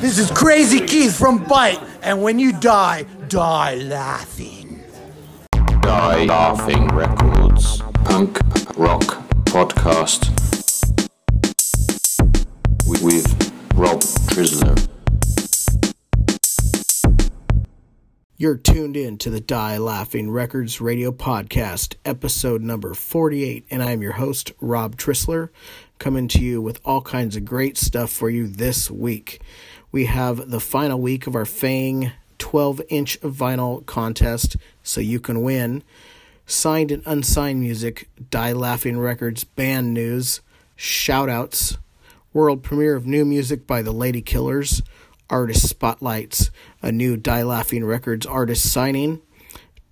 This is Crazy Keith from Bite, and when you die, die laughing. Die Laughing Records. Punk Rock Podcast. With, with Rob Trisler. You're tuned in to the Die Laughing Records radio podcast, episode number 48, and I'm your host, Rob Trisler, coming to you with all kinds of great stuff for you this week. We have the final week of our Fang 12 inch vinyl contest, so you can win. Signed and unsigned music, Die Laughing Records band news, shout outs, world premiere of new music by the Lady Killers, artist spotlights, a new Die Laughing Records artist signing,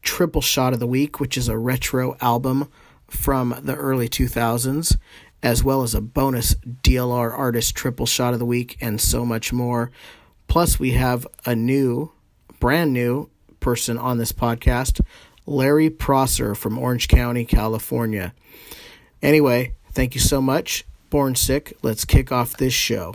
Triple Shot of the Week, which is a retro album from the early 2000s, as well as a bonus DLR artist triple shot of the week, and so much more. Plus, we have a new, brand new person on this podcast, Larry Prosser from Orange County, California. Anyway, thank you so much. Born Sick, let's kick off this show.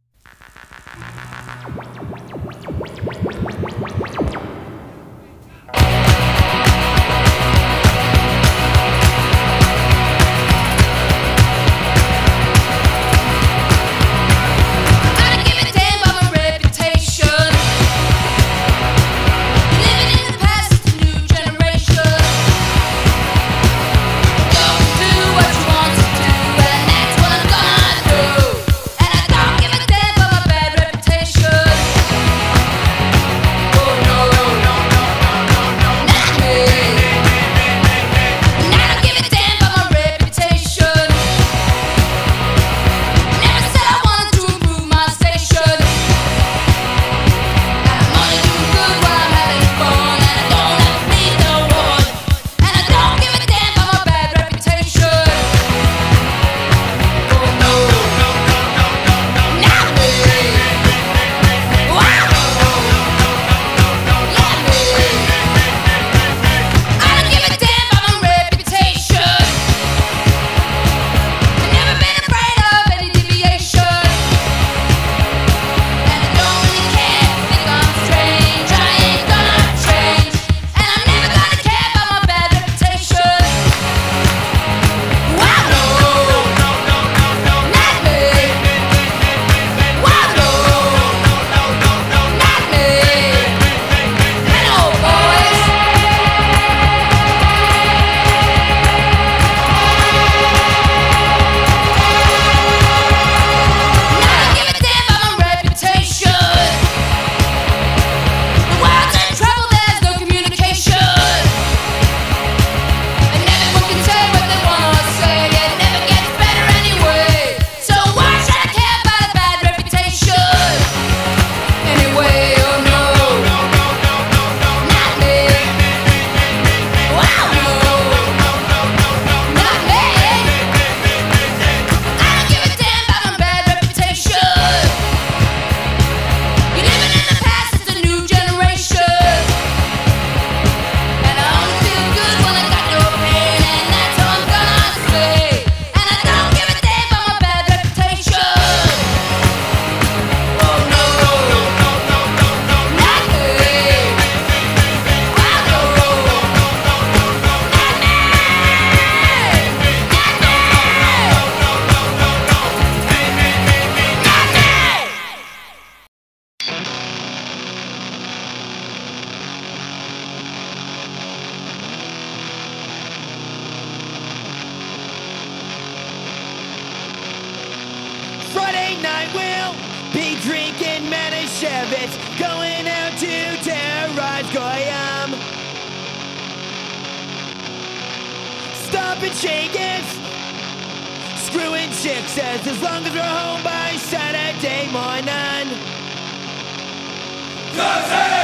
We're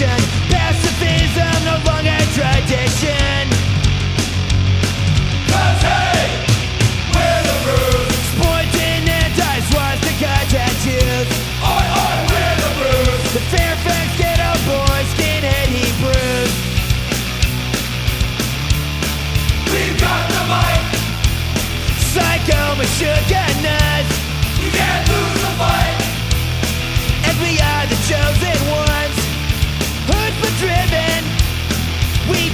intimidation. Pacifism no longer tradition. Cause hey, we're the bruise. Sporting anti-swastika tattoos. I, I, we're the bruise. The Fairfax ghetto boy, skinhead Hebrews. We've got the mic. Psycho Meshuggah nuts You can't lose the fight. And we are the chosen driven. We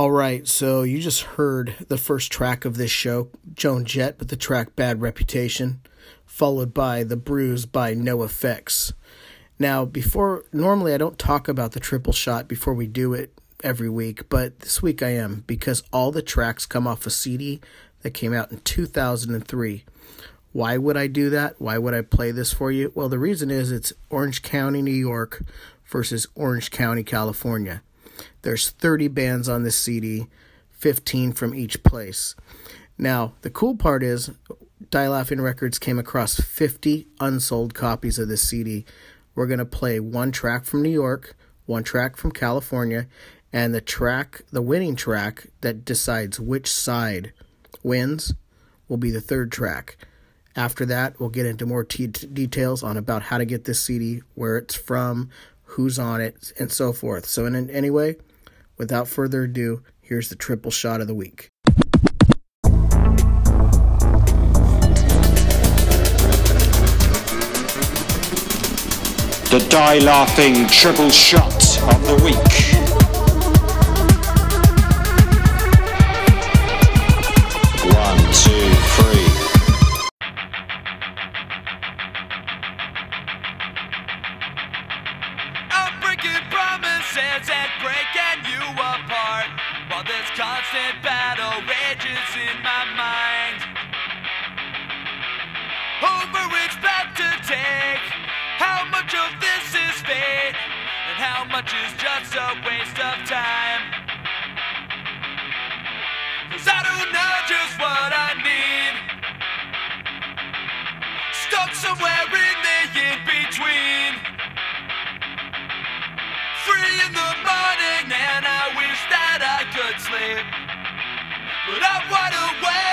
All right, so you just heard the first track of this show, Joan Jett with the track Bad Reputation, followed by The Bruise by No Effects. Now, before normally I don't talk about the triple shot before we do it every week, but this week I am because all the tracks come off a CD that came out in 2003. Why would I do that? Why would I play this for you? Well, the reason is it's Orange County, New York versus Orange County, California. There's 30 bands on this CD, 15 from each place. Now, the cool part is Die Laughing Records came across 50 unsold copies of this CD. We're going to play one track from New York, one track from California, and the track, the winning track that decides which side wins will be the third track. After that, we'll get into more t- details on about how to get this CD, where it's from, who's on it, and so forth. So, in any way, without further ado, here's the triple shot of the week. The Die Laughing Triple Shot of the Week. Promises and breaking you apart While this constant battle rages in my mind. Over which path to take. How much of this is fate? And how much is just a waste of time? Cause I don't know just what I need. Stuck somewhere But I'm wide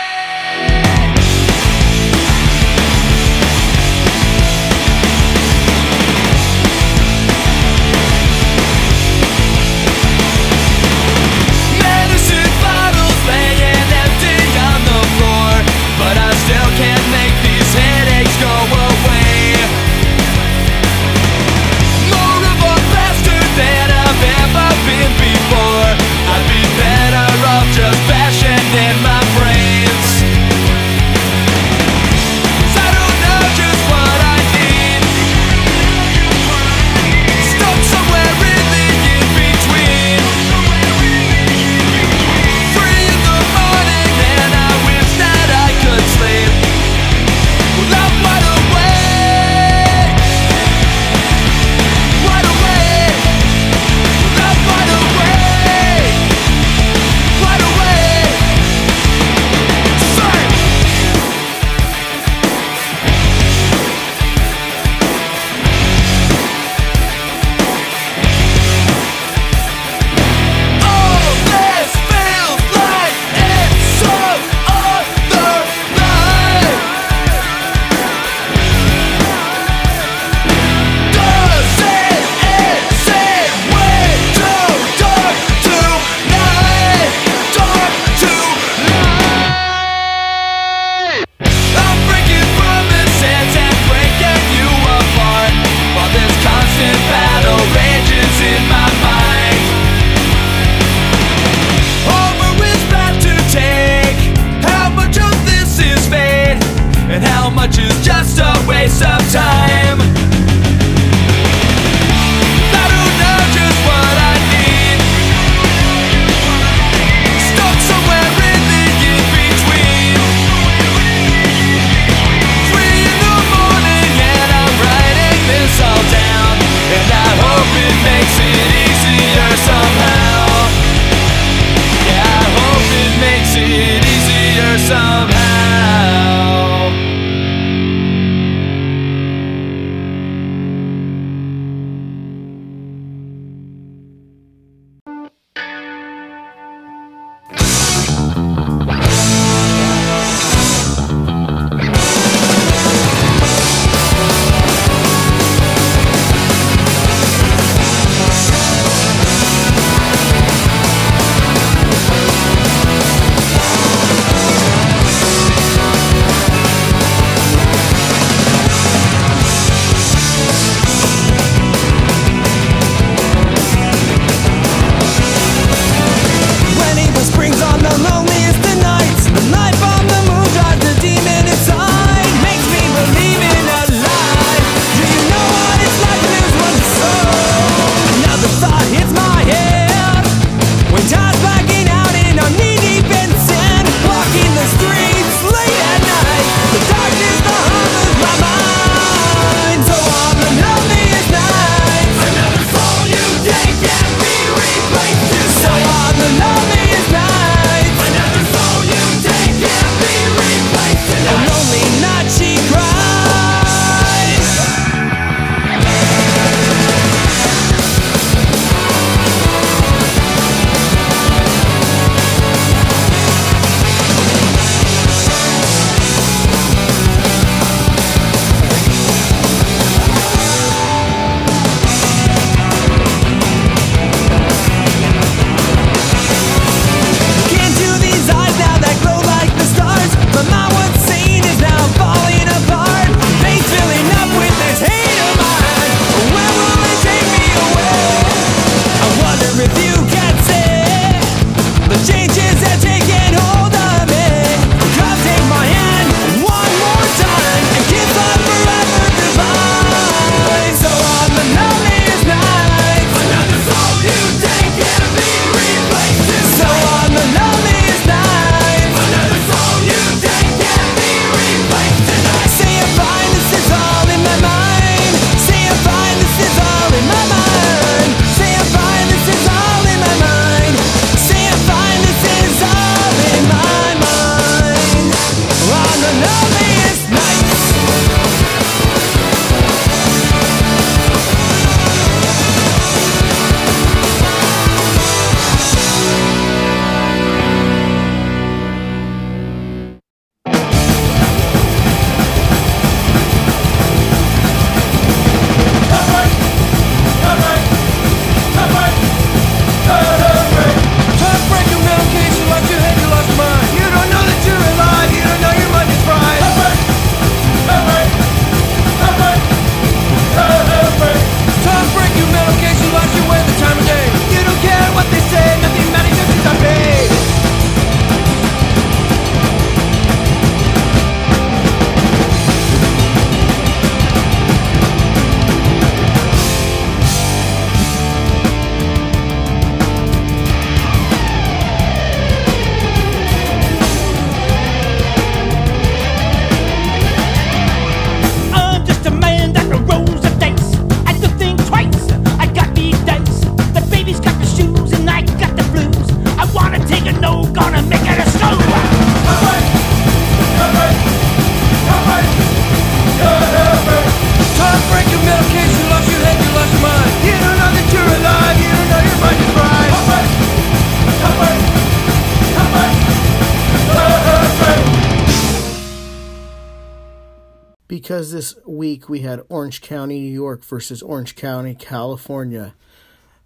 we had Orange County, New York versus Orange County, California.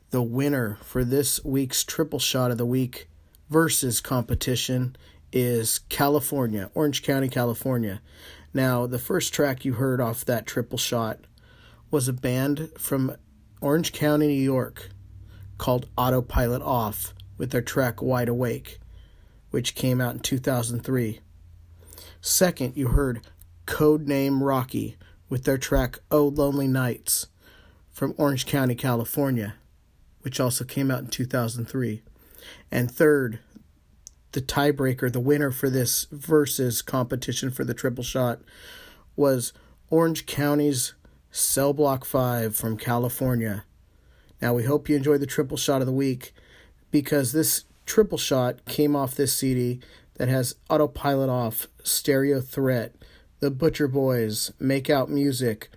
The winner for this week's triple shot of the week versus competition is California, Orange County, California. Now, the first track you heard off that triple shot was a band from Orange County, New York called Autopilot Off with their track Wide Awake, which came out in 2003. Second, you heard Codename Rocky with their track Oh Lonely Nights from Orange County, California, which also came out in 2003. And third, the tiebreaker, the winner for this versus competition for the triple shot was Orange County's Cell Block 5 from California. Now, we hope you enjoyed the triple shot of the week because this triple shot came off this CD that has autopilot off, stereo threat, the Butcher Boys, Make Out Music,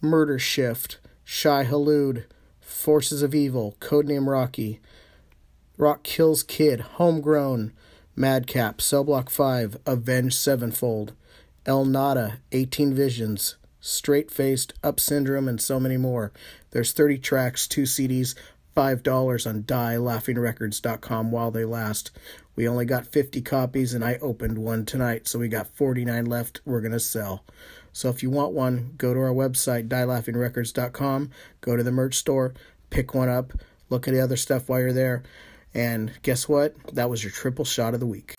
Murder Shift, Shai Hulud, Forces of Evil, Codename Rocky, Rock Kills Kid, Homegrown, Madcap, Cell Block 5, Avenged Sevenfold, El Nada, 18 Visions, Straight Faced, Up Syndrome, and so many more. There's 30 tracks, two CDs, $5 on dielaughingrecords.com while they last. We only got 50 copies and I opened one tonight, so we got 49 left we're going to sell. So if you want one, go to our website, dielaughingrecords.com, go to the merch store, pick one up, look at the other stuff while you're there, and guess what? That was your triple shot of the week.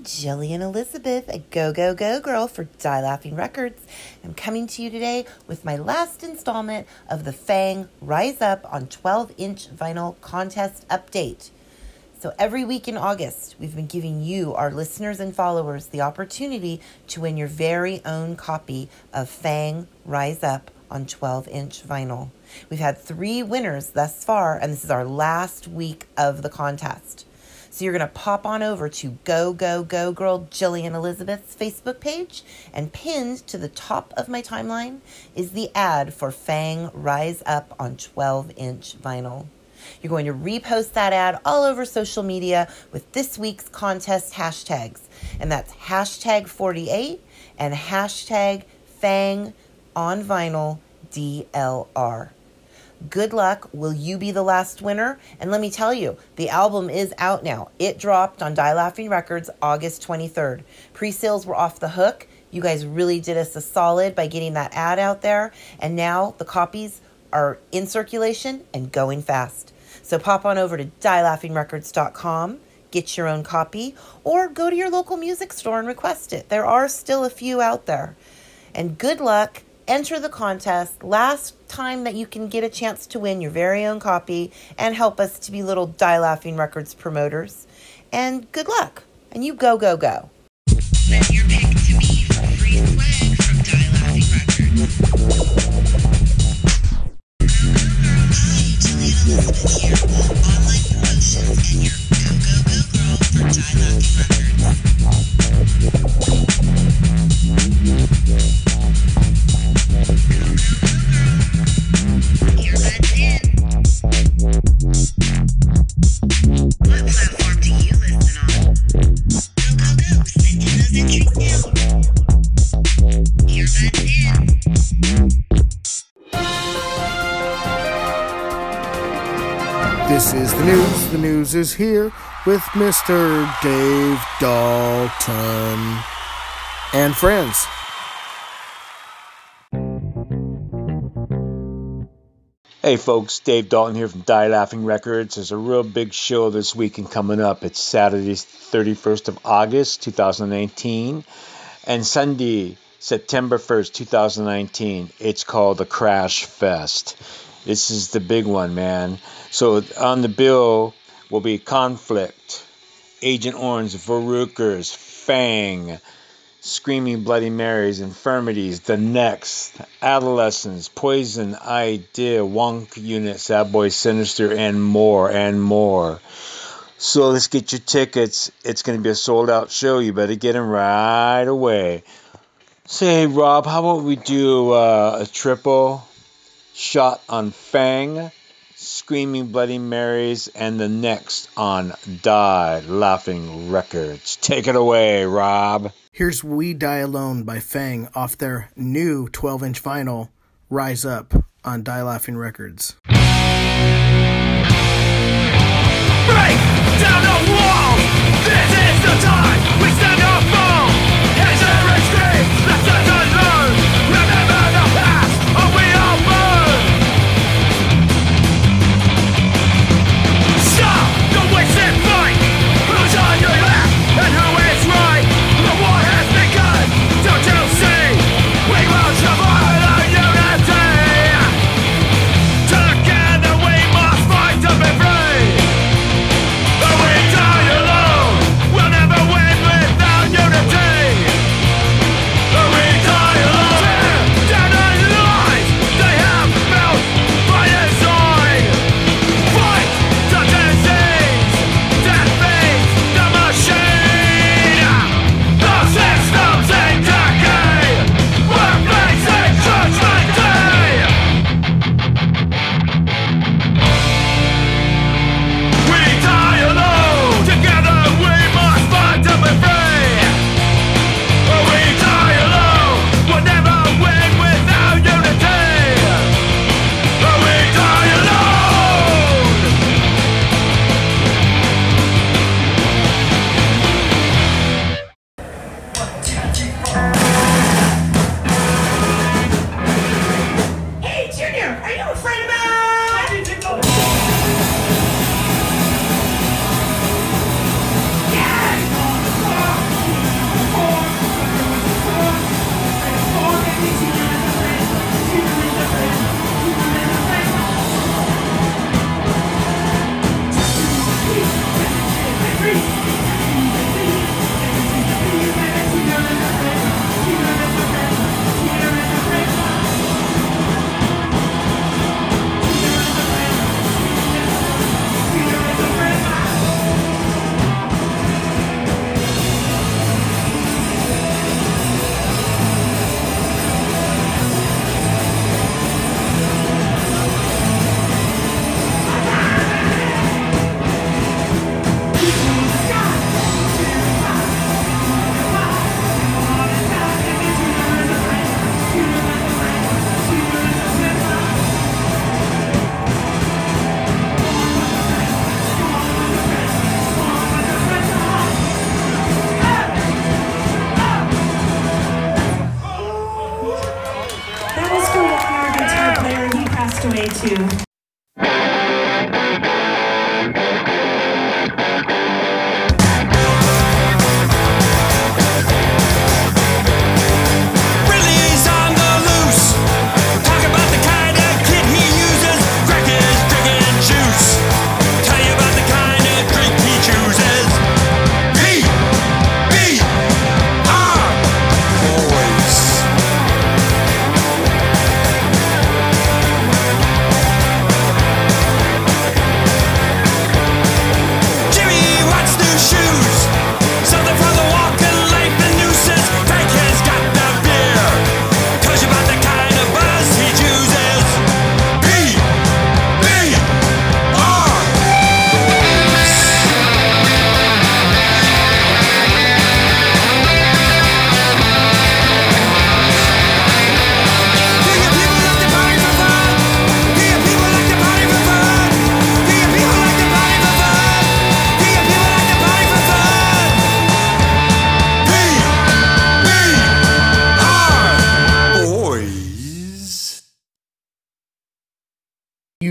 Jillian Elizabeth, a go go go girl for Die Laughing Records. I'm coming to you today with my last installment of the Fang Rise Up on 12 inch vinyl contest update. So, every week in August, we've been giving you, our listeners and followers, the opportunity to win your very own copy of Fang Rise Up on 12 inch vinyl. We've had three winners thus far, and this is our last week of the contest. So you're going to pop on over to Go Go Go Girl Jillian Elizabeth's Facebook page, and pinned to the top of my timeline is the ad for Fang Rise Up on 12 inch vinyl. You're going to repost that ad all over social media with this week's contest hashtags, and that's hashtag 48 and hashtag Fang on vinyl DLR. Good luck. Will you be the last winner? And let me tell you, the album is out now. It dropped on Die Laughing Records August 23rd. Pre sales were off the hook. You guys really did us a solid by getting that ad out there. And now the copies are in circulation and going fast. So pop on over to dielaughingrecords.com, get your own copy, or go to your local music store and request it. There are still a few out there. And good luck enter the contest last time that you can get a chance to win your very own copy and help us to be little die laughing records promoters and good luck and you go go go Send your pic to me for free swag from Die Laughing Records. Hi, Elizabeth here. Online promotions and your go go go girl Die Laughing Records. Is here with Mr. Dave Dalton and friends. Hey folks, Dave Dalton here from Die Laughing Records. There's a real big show this weekend coming up. It's Saturday, 31st of August, 2019, and Sunday, September 1st, 2019. It's called the Crash Fest. This is the big one, man. So on the bill will be Conflict, Agent Orange, Varukers, Fang, Screaming Bloody Marys, Infirmities, The Next, Adolescents, Poison Idea, Wonk Unit, Sad Boy Sinister, and more, and more. So let's get your tickets. It's going to be a sold out show. You better get them right away. Say, Rob, how about we do uh, a triple shot on Fang, Screaming Bloody Marys, and the next on Die Laughing Records? Take it away, Rob. Here's We Die Alone by Fang off their new 12 inch vinyl, Rise Up, on Die Laughing Records. Break down the wall. This is the time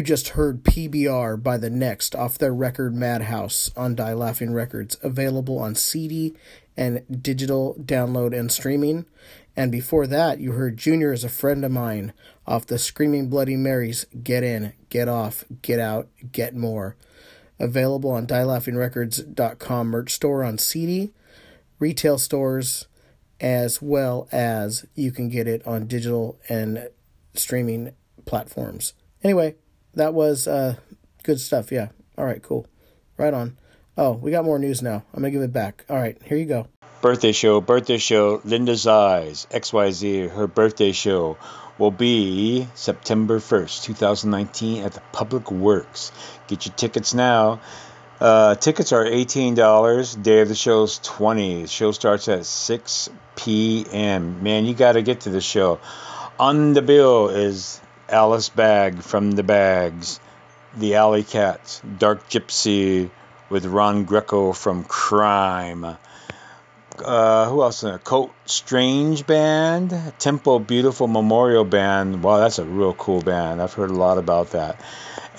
just heard PBR by The Next off their record Madhouse on Die Laughing Records, available on CD and digital download and streaming. And before that, you heard Junior is a friend of mine off the Screaming Bloody Marys Get In, Get Off, Get Out, Get More. Available on dielaughingrecords.com merch store on CD, retail stores, as well as you can get it on digital and streaming platforms. Anyway, that was uh, good stuff. Yeah. All right, cool. Right on. Oh, we got more news now. I'm going to give it back. All right, here you go. Birthday show, birthday show, Linda's Eyes, XYZ, her birthday show will be September 1st, 2019 at the Public Works. Get your tickets now. Uh, tickets are $18. Day of the show is 20 The show starts at 6 p.m. Man, you got to get to the show. On the bill is Alice Bag from the Bags, The Alley Cats, Dark Gypsy with Ron Greco from Crime. Uh, who else in? Coat Strange Band, Tempo Beautiful Memorial Band. Wow, that's a real cool band. I've heard a lot about that.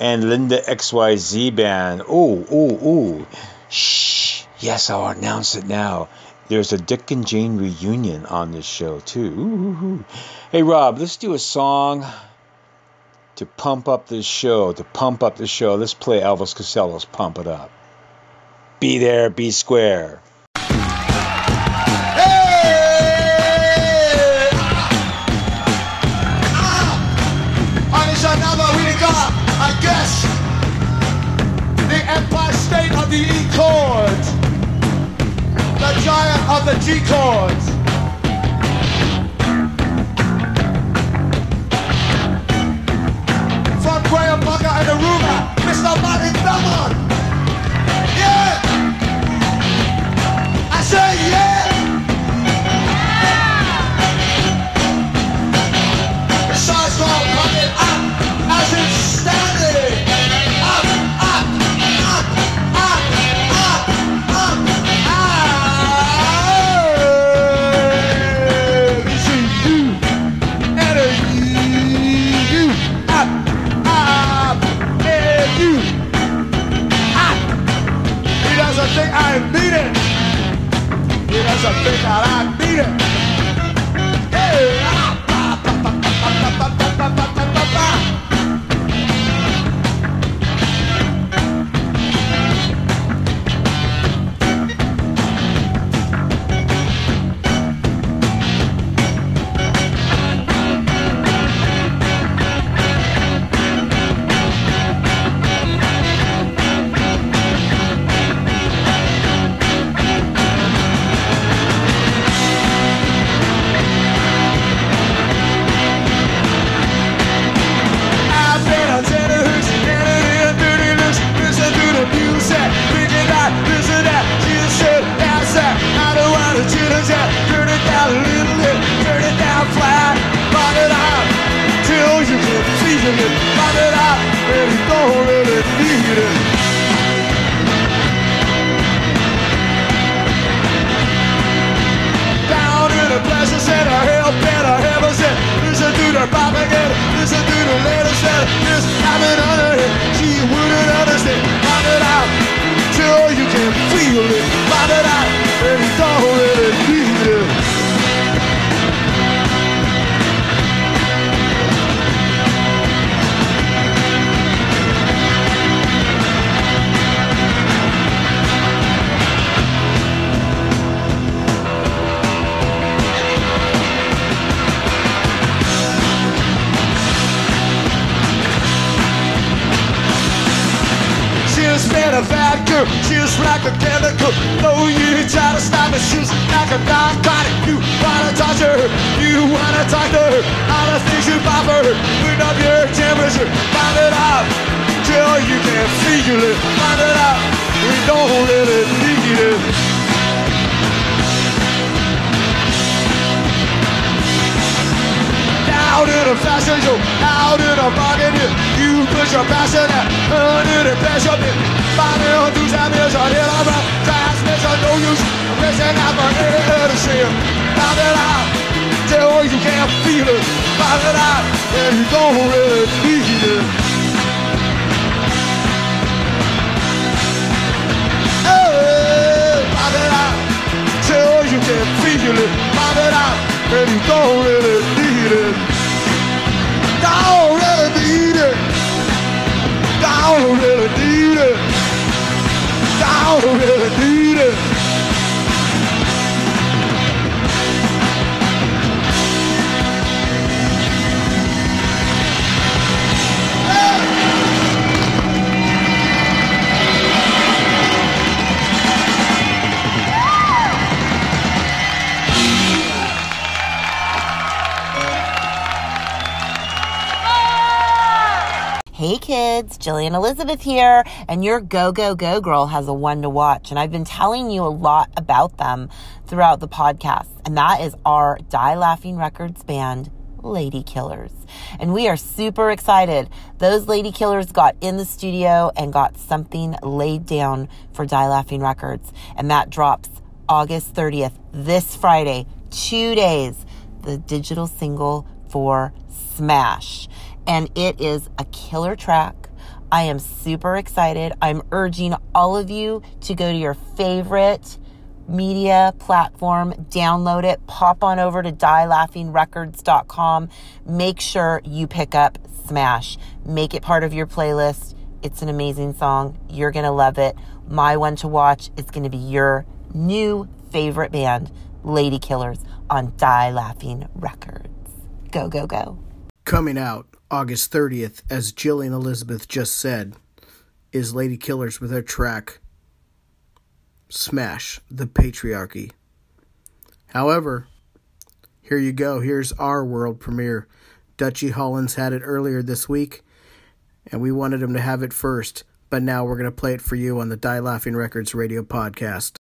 And Linda XYZ Band. Ooh, ooh, ooh. Shh. Yes, I'll announce it now. There's a Dick and Jane reunion on this show, too. Ooh, ooh, ooh. Hey, Rob, let's do a song to pump up this show. To pump up the show, let's play Elvis Costello's Pump It Up. Be there, be square. The E chord, the giant of the G chords. And Aruba, Mr. Martin Belmont. Yeah! I said yeah! se can feel it, pop it out and you don't really need it. Down in the pleasure center, hell better heaven said, listen to the propaganda, listen to the letters that just happened under it. She wouldn't understand, pop it out till you can feel it, pop it out and don't really need it. She's like a chemical. No, you try to stop her, she's like a narcotic. You wanna touch her, you wanna talk to her. All the things you pop her, put up your temperature, find it out till you can't feel it. Find it out, we don't really need it. Out in a fashion show, out in a bargain, you push your passion out, under the pressure bit. Body on two samuels, on it all right. Transmission, no use, racing out for air to see it. Pop it out, till you can't feel it. Pop it out, and you don't really need it. Hey, pop it out, till you can feel it. Pop it out, and you don't really need it. Don't really need it. Don't really need it. Don't really need it. Jillian Elizabeth here, and your Go Go Go Girl has a one to watch, and I've been telling you a lot about them throughout the podcast, and that is our Die Laughing Records band, Lady Killers. And we are super excited. Those Lady Killers got in the studio and got something laid down for Die Laughing Records, and that drops August 30th, this Friday, two days, the digital single for Smash and it is a killer track. I am super excited. I'm urging all of you to go to your favorite media platform, download it, pop on over to dielaughingrecords.com. Make sure you pick up Smash. Make it part of your playlist. It's an amazing song. You're going to love it. My one to watch is going to be your new favorite band, Lady Killers, on Die Laughing Records. Go, go, go. Coming out August 30th, as Jillian Elizabeth just said, is Lady Killers with their track Smash the Patriarchy. However, here you go. Here's our world premiere. Dutchy Hollins had it earlier this week, and we wanted him to have it first, but now we're going to play it for you on the Die Laughing Records radio podcast.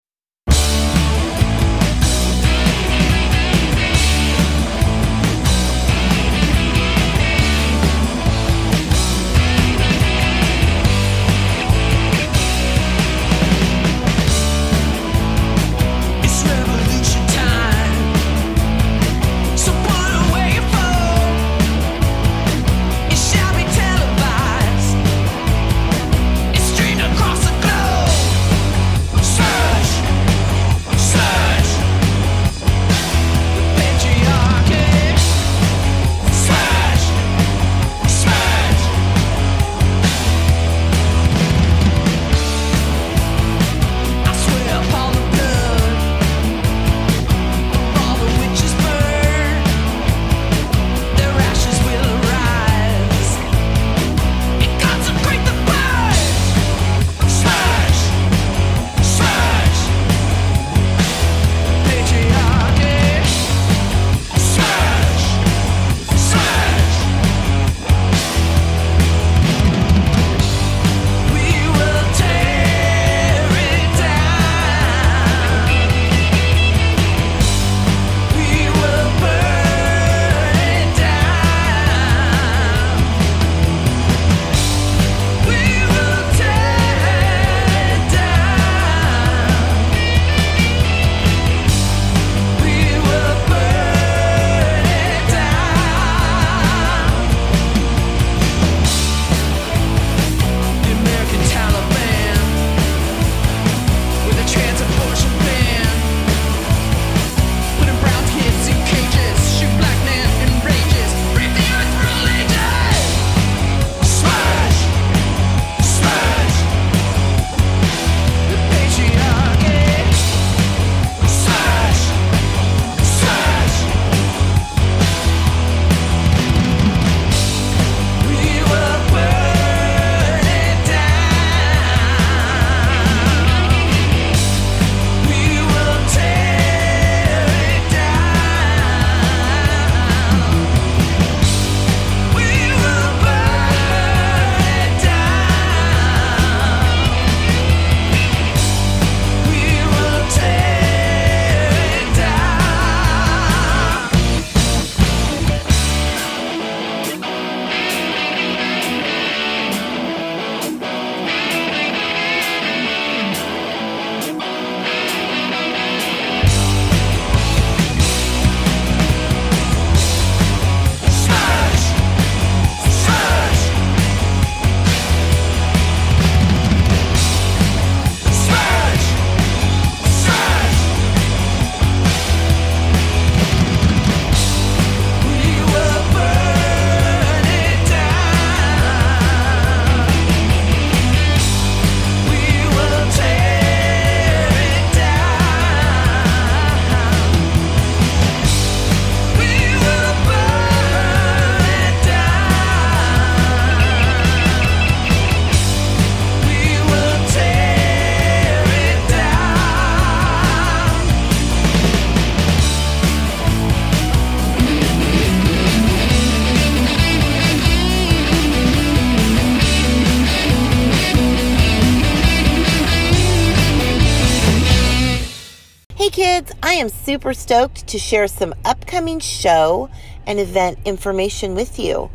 Super stoked to share some upcoming show and event information with you.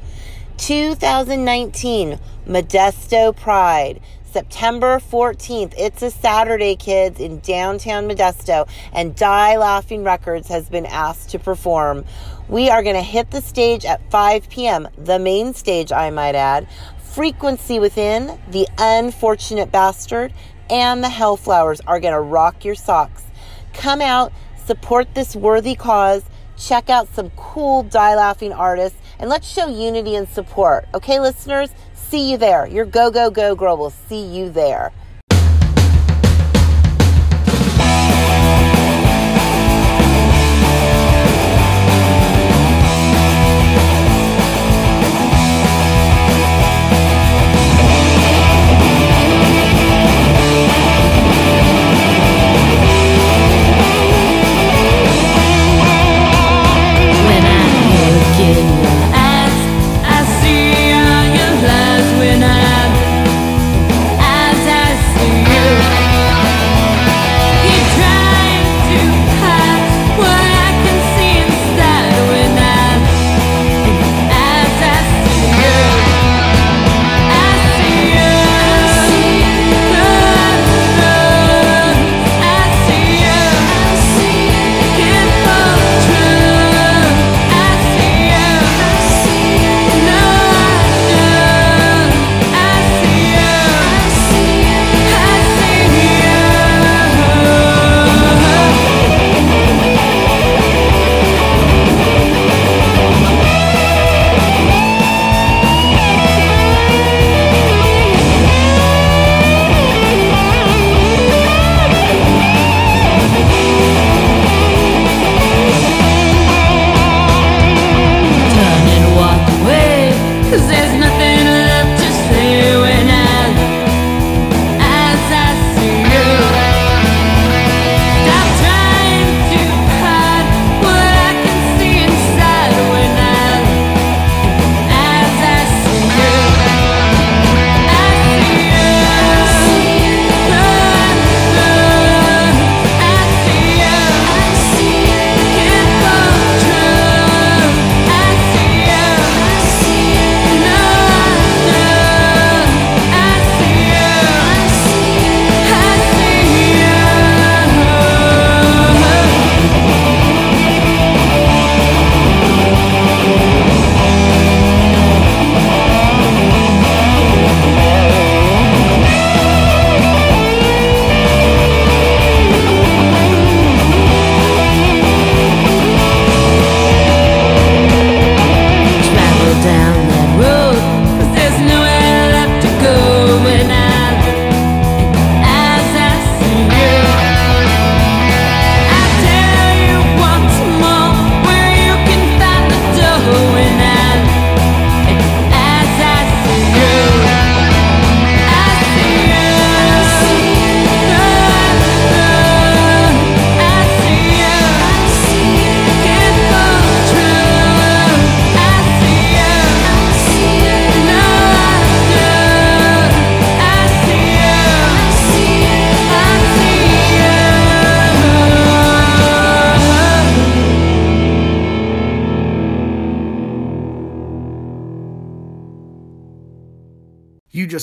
2019 Modesto Pride, September 14th. It's a Saturday, kids, in downtown Modesto, and Die Laughing Records has been asked to perform. We are going to hit the stage at 5 p.m., the main stage, I might add. Frequency Within, The Unfortunate Bastard, and The Hellflowers are going to rock your socks. Come out, support this worthy cause, check out some cool Die Laughing artists, and let's show unity and support. Okay, listeners? See you there. Your Go Go Go Girl will see you there.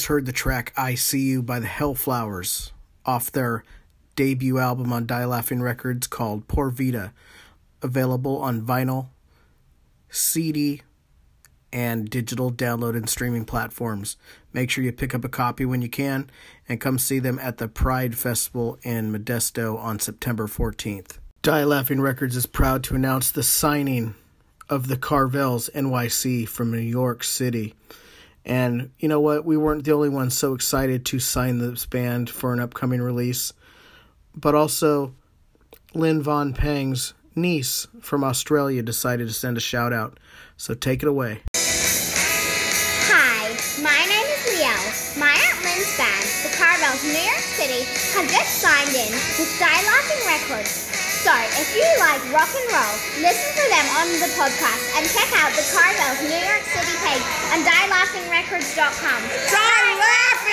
Just heard the track I See You by the Hellflowers off their debut album on Die Laughing Records called Poor Vita, available on vinyl, CD, and digital download and streaming platforms. Make sure you pick up a copy when you can and come see them at the Pride Festival in Modesto on September 14th. Die Laughing Records is proud to announce the signing of the Carvels NYC from New York City. And you know what? We weren't the only ones so excited to sign this band for an upcoming release, but also Lynn Von Pang's niece from Australia decided to send a shout out. So take it away. Hi, my name is Leo. My Aunt Lynn's band, the Carvels New York City, has just signed in with Laughing Records. So, if you like rock and roll, listen for them on the podcast and check out the Carvels New York City page on dielaughingrecords.com. Die Laughing!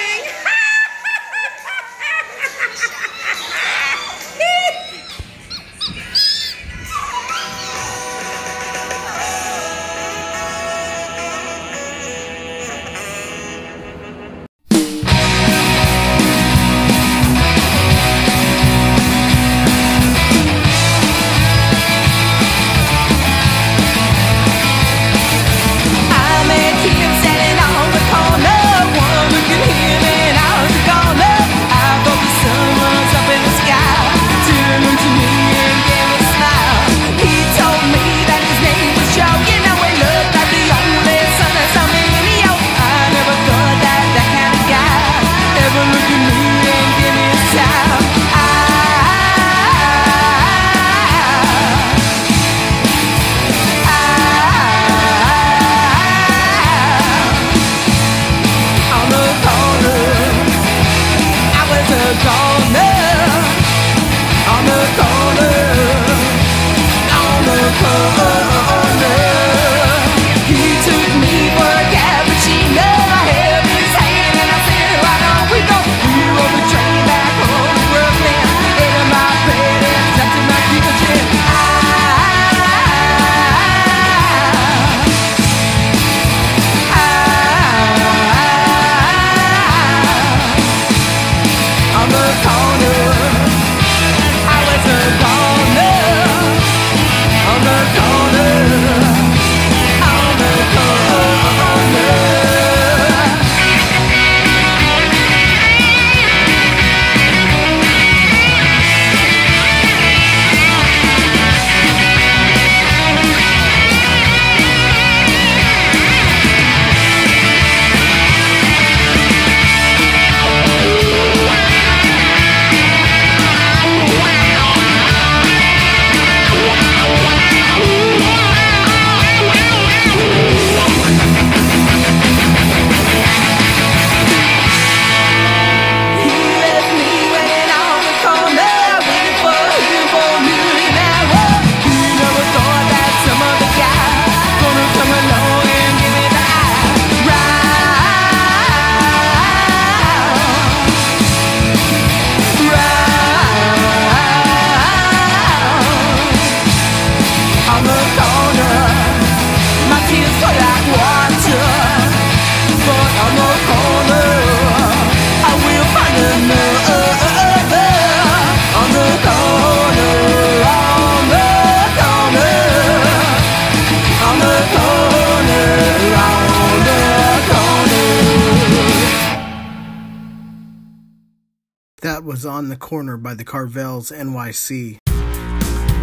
Corner by the Carvels NYC.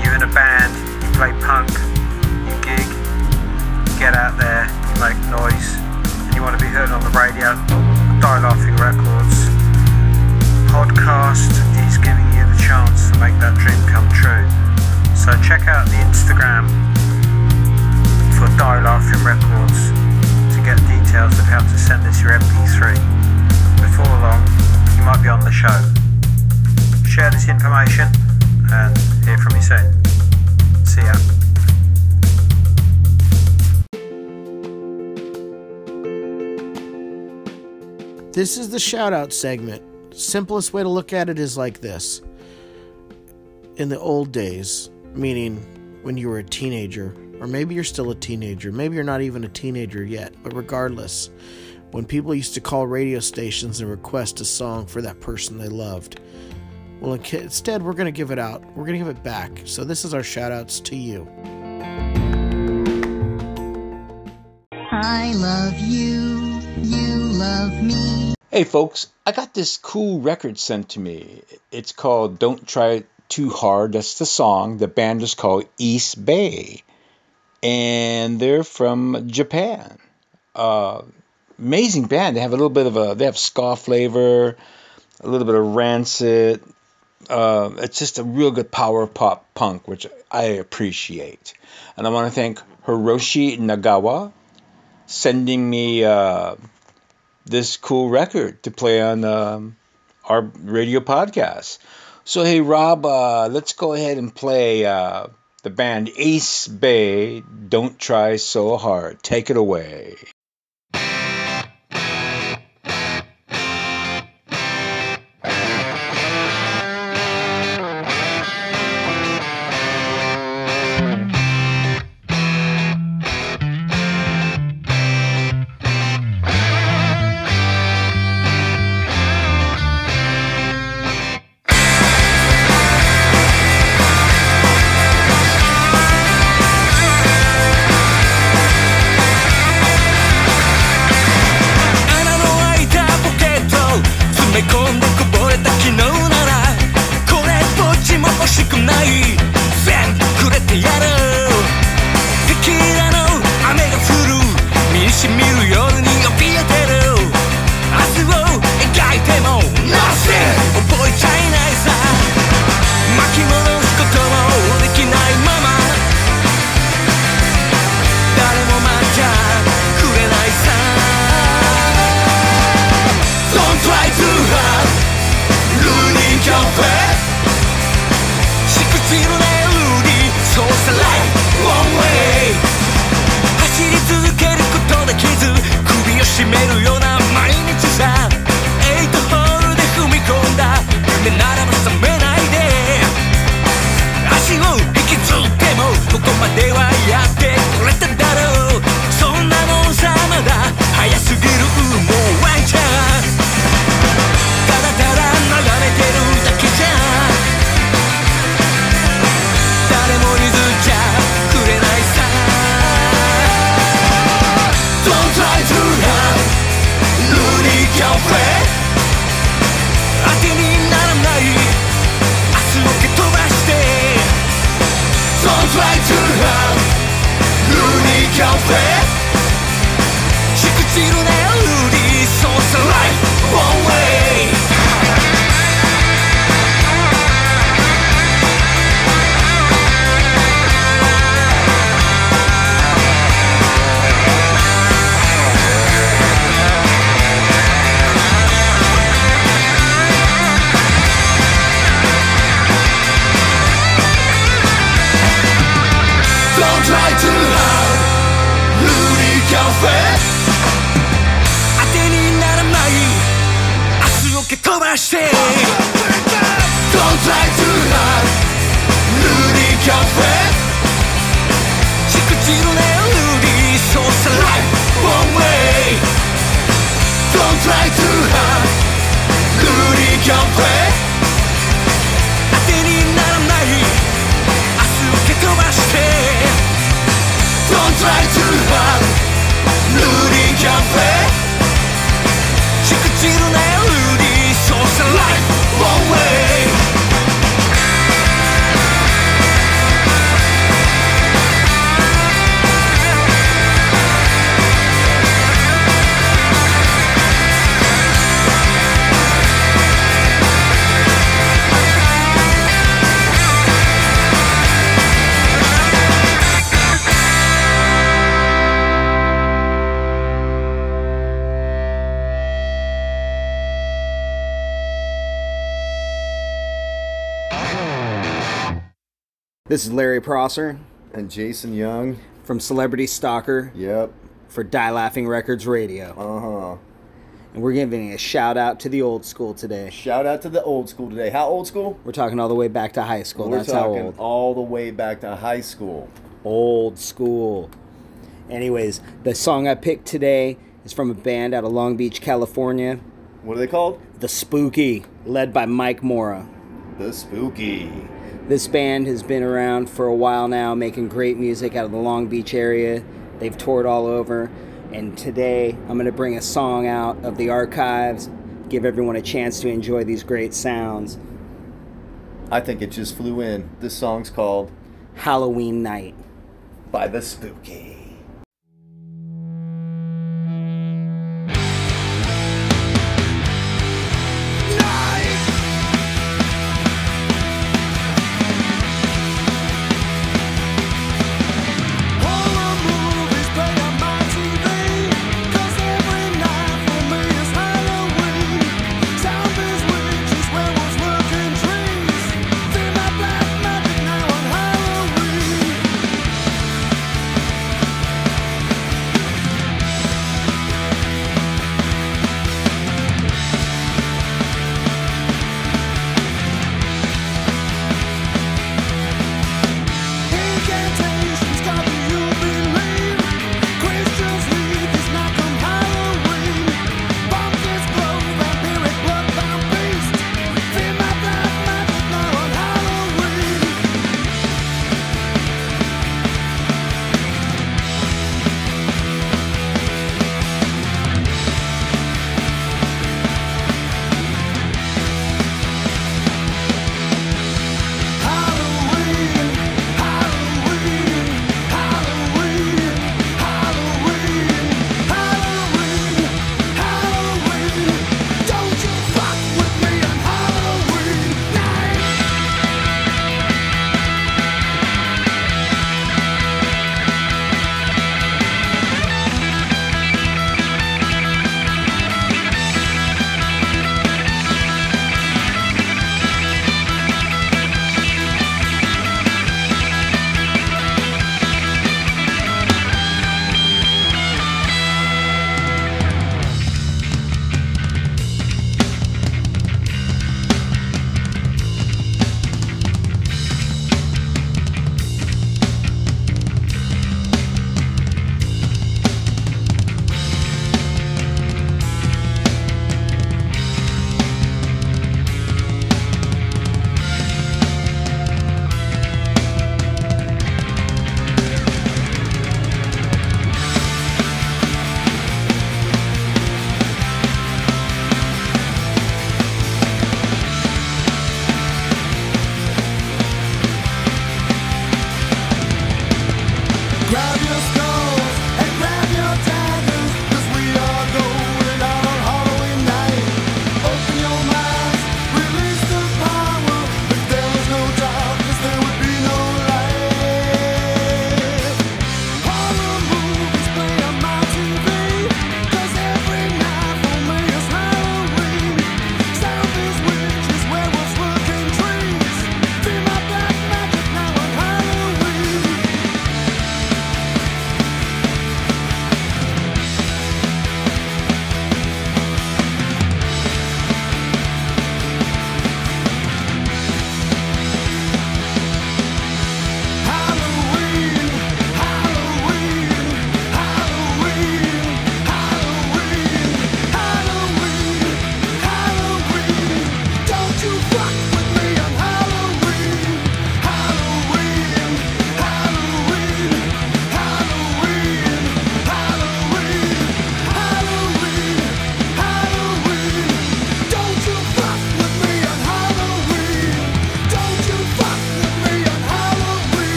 You're in a band, you play punk, you gig, you get out there, you make noise, and you want to be heard on the radio. Die Laughing Records podcast is giving you the chance to make that dream come true. So check out the Instagram for Die Laughing Records to get details of how to send us your MP3. Before long, you might be on the show. Share this information and hear from you soon. See ya. This is the shout out segment. Simplest way to look at it is like this. In the old days, meaning when you were a teenager, or maybe you're still a teenager, maybe you're not even a teenager yet, but regardless, when people used to call radio stations and request a song for that person they loved, well, instead, we're going to give it out. We're going to give it back. So, this is our shout outs to you. I love you, you love me. Hey folks, I got this cool record sent to me. It's called Don't Try Too Hard. That's the song. The band is called East Bay. And they're from Japan. Uh, amazing band. They have a little bit of a, they have ska flavor, a little bit of rancid. Uh, it's just a real good power pop punk, which I appreciate. And I want to thank Hiroshi Nagawa sending me uh, this cool record to play on um, our radio podcast. So, hey, Rob, uh, let's go ahead and play uh, the band Ace Bay. Don't try so hard. Take it away. This is Larry Prosser and Jason Young from Celebrity Stalker. Yep. For Die Laughing Records Radio. Uh huh. And we're giving a shout out to the old school today. Shout out to the old school today. How old school? We're talking all the way back to high school. We're That's how old. all the way back to high school. Old school. Anyways, the song I picked today is from a band out of Long Beach, California. What are they called? The Spooky, led by Mike Mora. The Spooky. This band has been around for a while now, making great music out of the Long Beach area. They've toured all over. And today, I'm going to bring a song out of the archives, give everyone a chance to enjoy these great sounds. I think it just flew in. This song's called Halloween Night by The Spooky.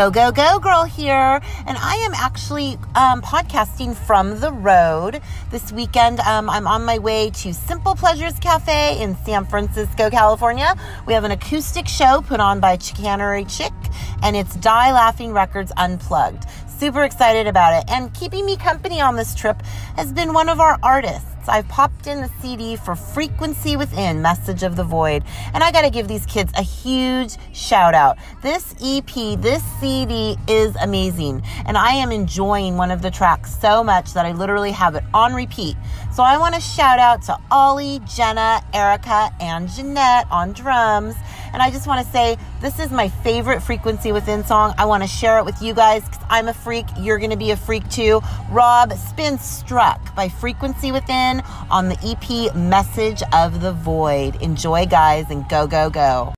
Go, go, go, girl here. And I am actually um, podcasting from the road. This weekend, um, I'm on my way to Simple Pleasures Cafe in San Francisco, California. We have an acoustic show put on by Chicanery Chick, and it's Die Laughing Records Unplugged. Super excited about it. And keeping me company on this trip has been one of our artists. I've popped in the CD for Frequency Within, Message of the Void. And I got to give these kids a huge shout out. This EP, this CD is amazing. And I am enjoying one of the tracks so much that I literally have it on repeat. So I want to shout out to Ollie, Jenna, Erica, and Jeanette on drums. And I just want to say, this is my favorite Frequency Within song. I want to share it with you guys because I'm a freak. You're going to be a freak too. Rob Spin Struck by Frequency Within on the EP Message of the Void. Enjoy, guys, and go, go, go.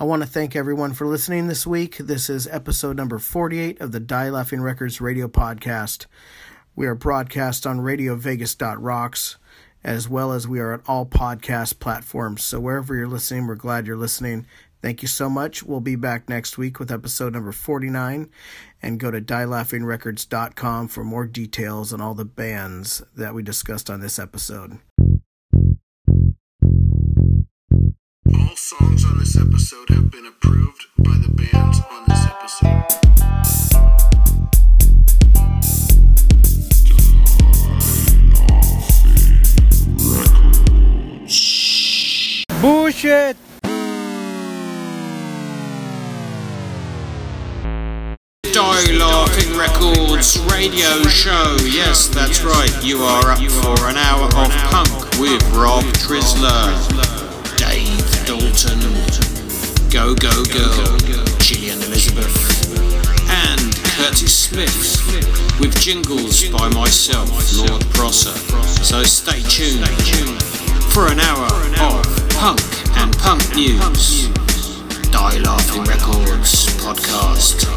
I want to thank everyone for listening this week. This is episode number 48 of the Die Laughing Records radio podcast. We are broadcast on radiovegas.rocks as well as we are on all podcast platforms. So wherever you're listening, we're glad you're listening. Thank you so much. We'll be back next week with episode number 49 and go to dielaughingrecords.com for more details on all the bands that we discussed on this episode. Bullshit! Die Laughing Records radio show. Yes, that's right. You are up for an hour of punk with Rob Trisler, Dave Dalton, Go Go Girl, Gillian Elizabeth, and Curtis Smith with jingles by myself, Lord Prosser. So stay tuned for an hour of punk and punk news. Die Laughing Records podcast.